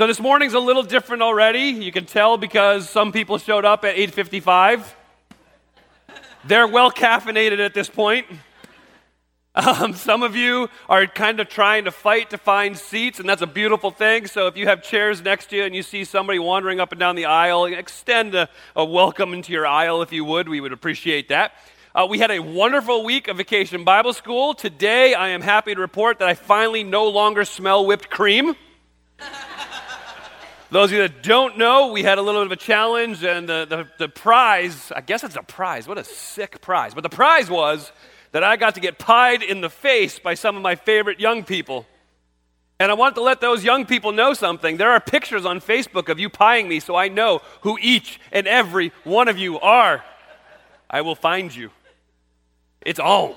So this morning's a little different already. You can tell because some people showed up at 8:55. They're well caffeinated at this point. Um, some of you are kind of trying to fight to find seats, and that's a beautiful thing. So if you have chairs next to you and you see somebody wandering up and down the aisle, extend a, a welcome into your aisle if you would. We would appreciate that. Uh, we had a wonderful week of Vacation Bible School. Today, I am happy to report that I finally no longer smell whipped cream. Those of you that don't know, we had a little bit of a challenge, and the, the, the prize I guess it's a prize. What a sick prize. But the prize was that I got to get pied in the face by some of my favorite young people. And I want to let those young people know something. There are pictures on Facebook of you pieing me so I know who each and every one of you are. I will find you. It's all.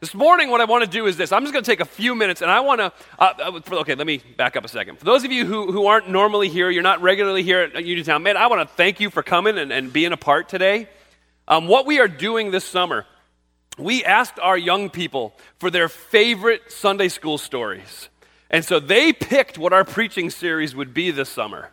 This morning, what I want to do is this. I'm just going to take a few minutes and I want to. Uh, uh okay, let me back up a second. For those of you who, who aren't normally here, you're not regularly here at Uniontown, man, I want to thank you for coming and, and being a part today. Um, what we are doing this summer we asked our young people for their favorite Sunday school stories. And so they picked what our preaching series would be this summer.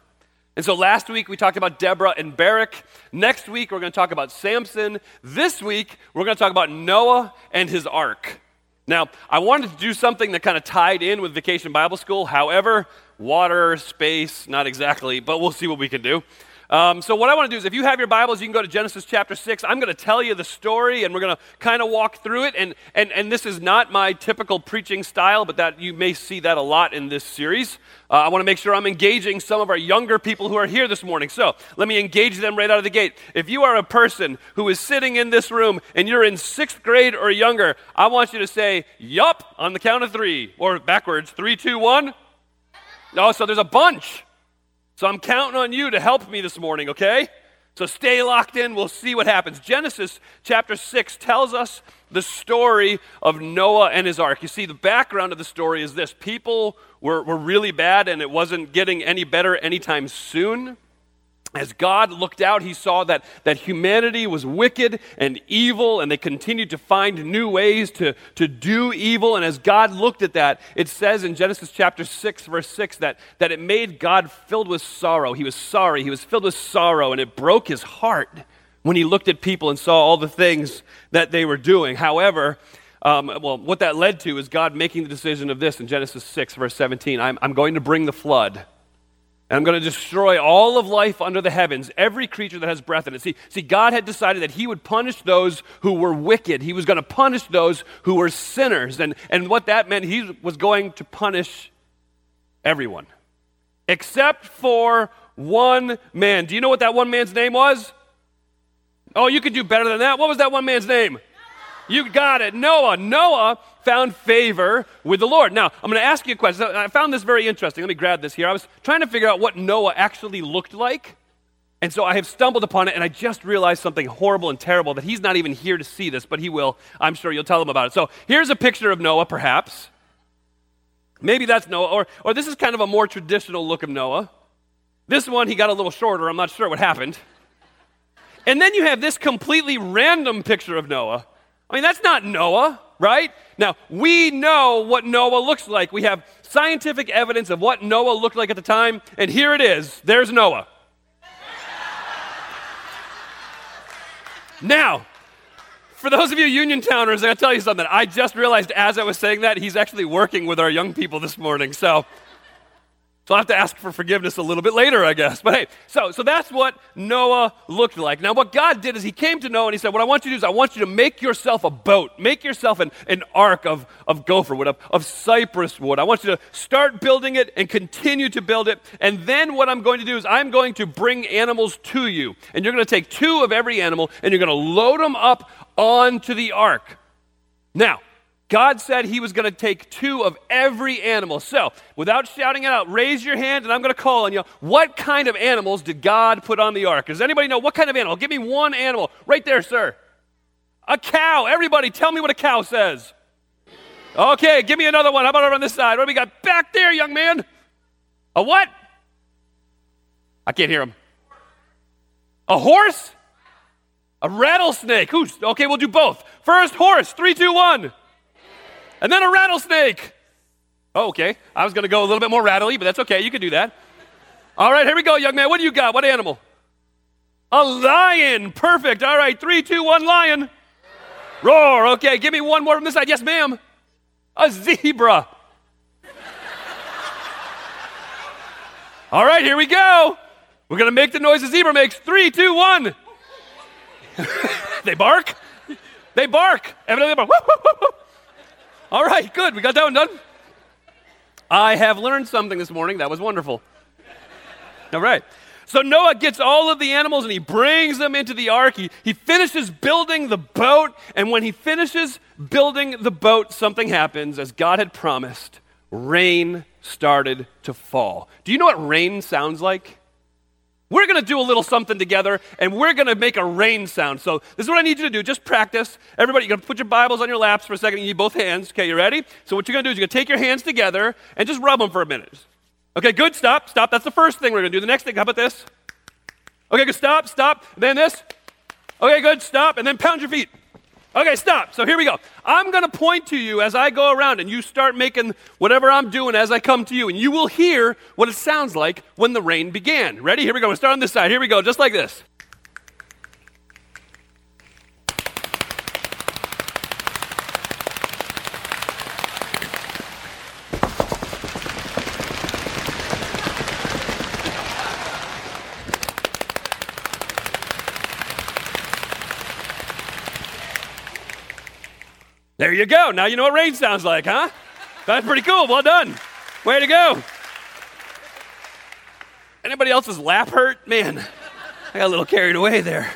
And so last week we talked about Deborah and Barak. Next week we're going to talk about Samson. This week we're going to talk about Noah and his ark. Now, I wanted to do something that kind of tied in with Vacation Bible School. However, water, space, not exactly, but we'll see what we can do. Um, so, what I want to do is, if you have your Bibles, you can go to Genesis chapter 6. I'm going to tell you the story and we're going to kind of walk through it. And, and, and this is not my typical preaching style, but that you may see that a lot in this series. Uh, I want to make sure I'm engaging some of our younger people who are here this morning. So, let me engage them right out of the gate. If you are a person who is sitting in this room and you're in sixth grade or younger, I want you to say, Yup, on the count of three, or backwards, three, two, one. Oh, so there's a bunch. So I'm counting on you to help me this morning, okay? So stay locked in. We'll see what happens. Genesis chapter 6 tells us the story of Noah and his ark. You see, the background of the story is this people were, were really bad, and it wasn't getting any better anytime soon. As God looked out, he saw that, that humanity was wicked and evil, and they continued to find new ways to, to do evil. And as God looked at that, it says in Genesis chapter 6, verse 6, that, that it made God filled with sorrow. He was sorry, he was filled with sorrow, and it broke his heart when he looked at people and saw all the things that they were doing. However, um, well, what that led to is God making the decision of this in Genesis 6, verse 17 I'm, I'm going to bring the flood. And I'm going to destroy all of life under the heavens, every creature that has breath in it. See, see, God had decided that He would punish those who were wicked. He was going to punish those who were sinners. And, and what that meant, He was going to punish everyone, except for one man. Do you know what that one man's name was? Oh, you could do better than that. What was that one man's name? You got it. Noah. Noah found favor with the Lord. Now, I'm going to ask you a question. I found this very interesting. Let me grab this here. I was trying to figure out what Noah actually looked like. And so I have stumbled upon it, and I just realized something horrible and terrible that he's not even here to see this, but he will. I'm sure you'll tell him about it. So here's a picture of Noah, perhaps. Maybe that's Noah, or, or this is kind of a more traditional look of Noah. This one, he got a little shorter. I'm not sure what happened. And then you have this completely random picture of Noah. I mean, that's not Noah, right? Now, we know what Noah looks like. We have scientific evidence of what Noah looked like at the time, and here it is. There's Noah. now, for those of you Uniontowners, I gotta tell you something. I just realized as I was saying that, he's actually working with our young people this morning. So, so I'll have to ask for forgiveness a little bit later, I guess. But hey, so, so that's what Noah looked like. Now, what God did is he came to Noah and he said, What I want you to do is I want you to make yourself a boat. Make yourself an, an ark of, of gopher wood, of, of cypress wood. I want you to start building it and continue to build it. And then what I'm going to do is I'm going to bring animals to you. And you're going to take two of every animal and you're going to load them up onto the ark. Now, God said he was going to take two of every animal. So, without shouting it out, raise your hand and I'm going to call on you. What kind of animals did God put on the ark? Does anybody know what kind of animal? Give me one animal. Right there, sir. A cow. Everybody, tell me what a cow says. Okay, give me another one. How about over on this side? What do we got back there, young man? A what? I can't hear him. A horse? A rattlesnake. Who's okay? We'll do both. First, horse. Three, two, one and then a rattlesnake. Oh, okay. I was going to go a little bit more rattly, but that's okay. You can do that. All right, here we go, young man. What do you got? What animal? A lion. Perfect. All right, three, two, one, lion. Roar. Okay, give me one more from this side. Yes, ma'am. A zebra. All right, here we go. We're going to make the noise a zebra makes. Three, two, one. they bark. They bark. Evidently, they bark. All right, good. We got that one done. I have learned something this morning. That was wonderful. All right. So Noah gets all of the animals and he brings them into the ark. He, he finishes building the boat. And when he finishes building the boat, something happens as God had promised. Rain started to fall. Do you know what rain sounds like? We're going to do a little something together and we're going to make a rain sound. So, this is what I need you to do. Just practice. Everybody, you're going to put your Bibles on your laps for a second. You need both hands. Okay, you ready? So, what you're going to do is you're going to take your hands together and just rub them for a minute. Okay, good. Stop. Stop. That's the first thing we're going to do. The next thing, how about this? Okay, good. Stop. Stop. And then this. Okay, good. Stop. And then pound your feet. Okay, stop. So here we go. I'm going to point to you as I go around, and you start making whatever I'm doing as I come to you, and you will hear what it sounds like when the rain began. Ready? Here we go. We'll start on this side. Here we go, just like this. There you go. Now you know what rain sounds like, huh? That's pretty cool. Well done. Way to go. Anybody else's lap hurt? Man, I got a little carried away there.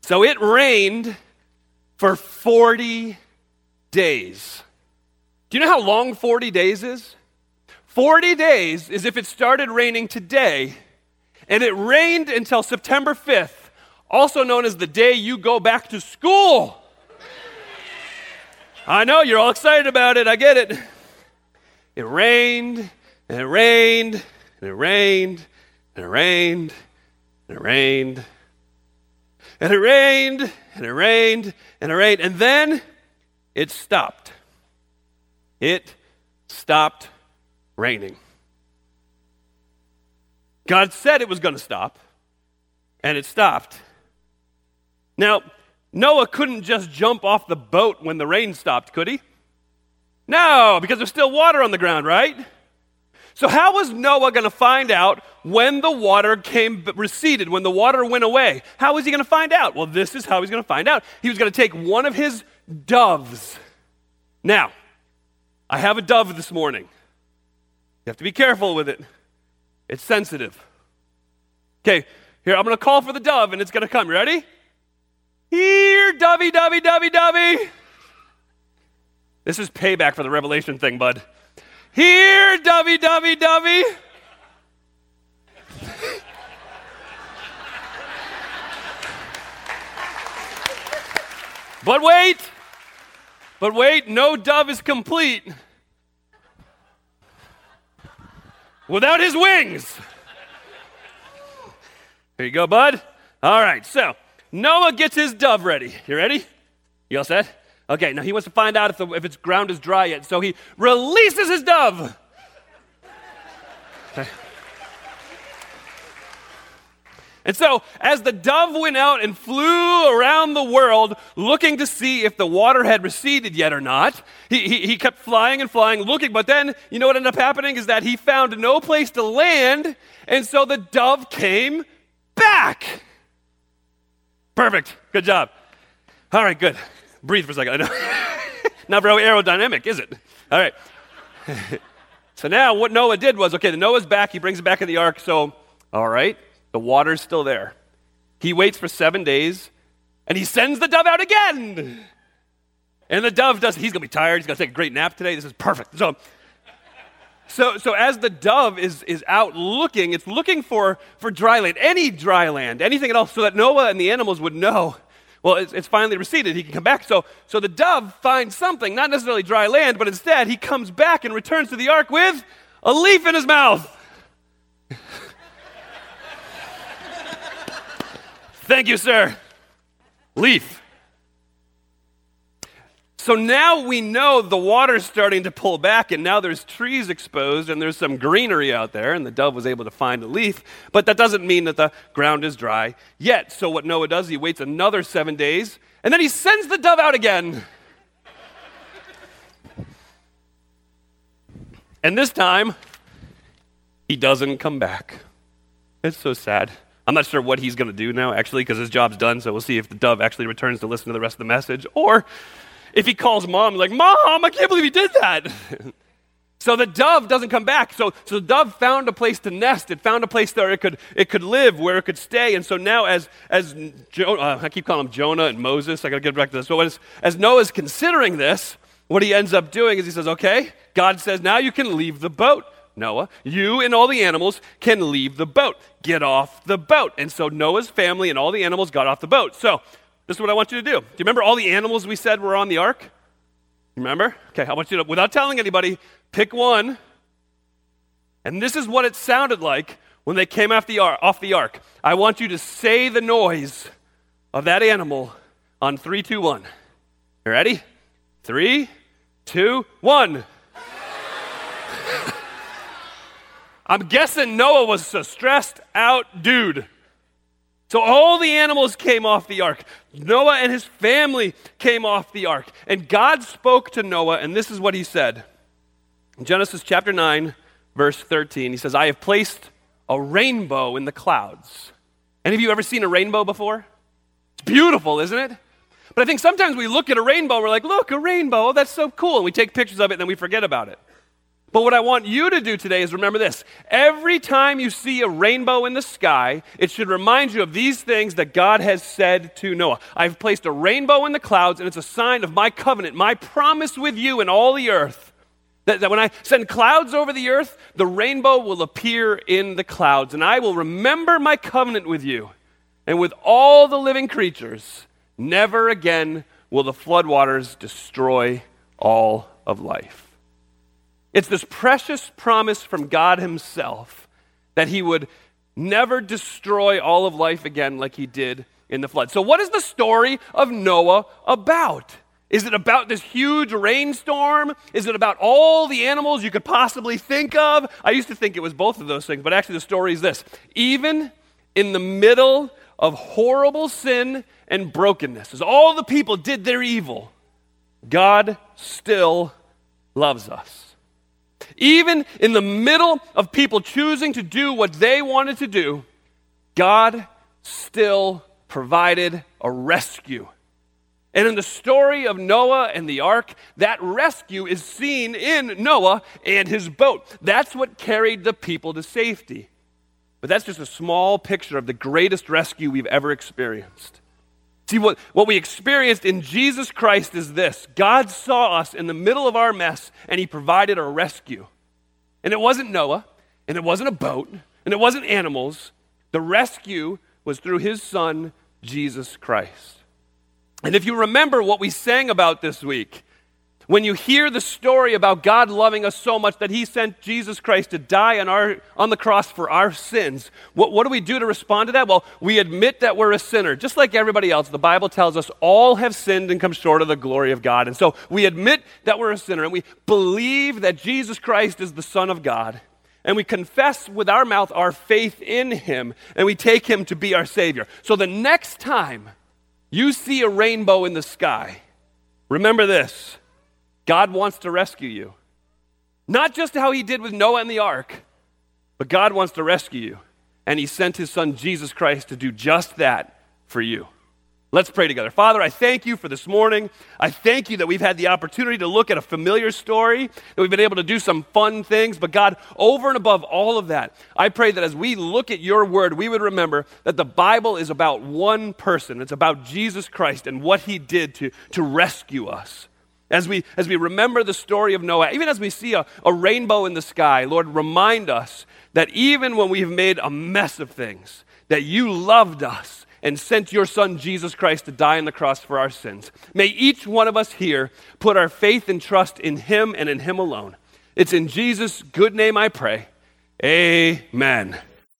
So it rained for 40 days. Do you know how long 40 days is? 40 days is if it started raining today and it rained until September 5th, also known as the day you go back to school. I know you're all excited about it. I get it. It rained, and it rained, and it rained, and it rained, and it rained, and it rained, and it rained, and it rained, and then it stopped. It stopped raining. God said it was going to stop, and it stopped. Now, Noah couldn't just jump off the boat when the rain stopped, could he? No, because there's still water on the ground, right? So, how was Noah going to find out when the water came receded, when the water went away? How was he going to find out? Well, this is how he's going to find out. He was going to take one of his doves. Now, I have a dove this morning. You have to be careful with it, it's sensitive. Okay, here, I'm going to call for the dove and it's going to come. You ready? Here, Dovey, Dovey, Dovey, Dovey. This is payback for the Revelation thing, bud. Here, Dovey, Dovey, Dovey. but wait, but wait, no dove is complete without his wings. Here you go, bud. All right, so Noah gets his dove ready. You ready? You all set? Okay, now he wants to find out if, the, if its ground is dry yet. So he releases his dove. Okay. And so, as the dove went out and flew around the world looking to see if the water had receded yet or not, he, he, he, kept flying and flying, looking. But then, you know what ended up happening is that he found no place to land. And so the dove came back. Perfect. Good job. All right, good. Breathe for a second. Not very aerodynamic, is it? All right. so now what Noah did was okay, the Noah's back. He brings it back in the ark. So, all right, the water's still there. He waits for seven days and he sends the dove out again. And the dove does, he's going to be tired. He's going to take a great nap today. This is perfect. So, so, so as the dove is, is out looking, it's looking for, for dry land, any dry land, anything at all, so that Noah and the animals would know, well, it's, it's finally receded. He can come back. So, so the dove finds something, not necessarily dry land, but instead he comes back and returns to the ark with a leaf in his mouth. Thank you, sir. Leaf. So now we know the water's starting to pull back, and now there's trees exposed, and there's some greenery out there, and the dove was able to find a leaf. But that doesn't mean that the ground is dry yet. So what Noah does, he waits another seven days, and then he sends the dove out again. and this time, he doesn't come back. It's so sad. I'm not sure what he's going to do now, actually, because his job's done. So we'll see if the dove actually returns to listen to the rest of the message. Or if he calls mom, like, Mom, I can't believe he did that. so the dove doesn't come back. So, so the dove found a place to nest. It found a place where it could, it could live, where it could stay. And so now, as, as jo- uh, I keep calling him Jonah and Moses, I got to get back to this. But as, as Noah's considering this, what he ends up doing is he says, Okay, God says, now you can leave the boat. Noah, you and all the animals can leave the boat. Get off the boat. And so Noah's family and all the animals got off the boat. So, this is what I want you to do. Do you remember all the animals we said were on the ark? Remember? Okay, I want you to, without telling anybody, pick one. And this is what it sounded like when they came off the, ark, off the ark. I want you to say the noise of that animal on three, two, one. You ready? Three, two, one. I'm guessing Noah was a stressed out dude. So all the animals came off the ark. Noah and his family came off the ark. And God spoke to Noah, and this is what he said. In Genesis chapter 9, verse 13, he says, I have placed a rainbow in the clouds. Any of you ever seen a rainbow before? It's beautiful, isn't it? But I think sometimes we look at a rainbow we're like, look, a rainbow, that's so cool. And we take pictures of it and then we forget about it. But what I want you to do today is remember this. Every time you see a rainbow in the sky, it should remind you of these things that God has said to Noah. I've placed a rainbow in the clouds, and it's a sign of my covenant, my promise with you and all the earth. That, that when I send clouds over the earth, the rainbow will appear in the clouds, and I will remember my covenant with you and with all the living creatures. Never again will the floodwaters destroy all of life. It's this precious promise from God Himself that He would never destroy all of life again like He did in the flood. So, what is the story of Noah about? Is it about this huge rainstorm? Is it about all the animals you could possibly think of? I used to think it was both of those things, but actually, the story is this. Even in the middle of horrible sin and brokenness, as all the people did their evil, God still loves us. Even in the middle of people choosing to do what they wanted to do, God still provided a rescue. And in the story of Noah and the ark, that rescue is seen in Noah and his boat. That's what carried the people to safety. But that's just a small picture of the greatest rescue we've ever experienced. See, what, what we experienced in Jesus Christ is this God saw us in the middle of our mess, and He provided a rescue. And it wasn't Noah, and it wasn't a boat, and it wasn't animals. The rescue was through His Son, Jesus Christ. And if you remember what we sang about this week, when you hear the story about God loving us so much that He sent Jesus Christ to die on, our, on the cross for our sins, what, what do we do to respond to that? Well, we admit that we're a sinner. Just like everybody else, the Bible tells us all have sinned and come short of the glory of God. And so we admit that we're a sinner and we believe that Jesus Christ is the Son of God. And we confess with our mouth our faith in Him and we take Him to be our Savior. So the next time you see a rainbow in the sky, remember this God wants to rescue you. Not just how he did with Noah and the ark, but God wants to rescue you. And he sent his son Jesus Christ to do just that for you. Let's pray together. Father, I thank you for this morning. I thank you that we've had the opportunity to look at a familiar story, that we've been able to do some fun things. But God, over and above all of that, I pray that as we look at your word, we would remember that the Bible is about one person. It's about Jesus Christ and what he did to, to rescue us. As we, as we remember the story of Noah, even as we see a, a rainbow in the sky, Lord, remind us that even when we've made a mess of things, that you loved us and sent your son Jesus Christ to die on the cross for our sins. May each one of us here put our faith and trust in him and in him alone. It's in Jesus' good name I pray. Amen.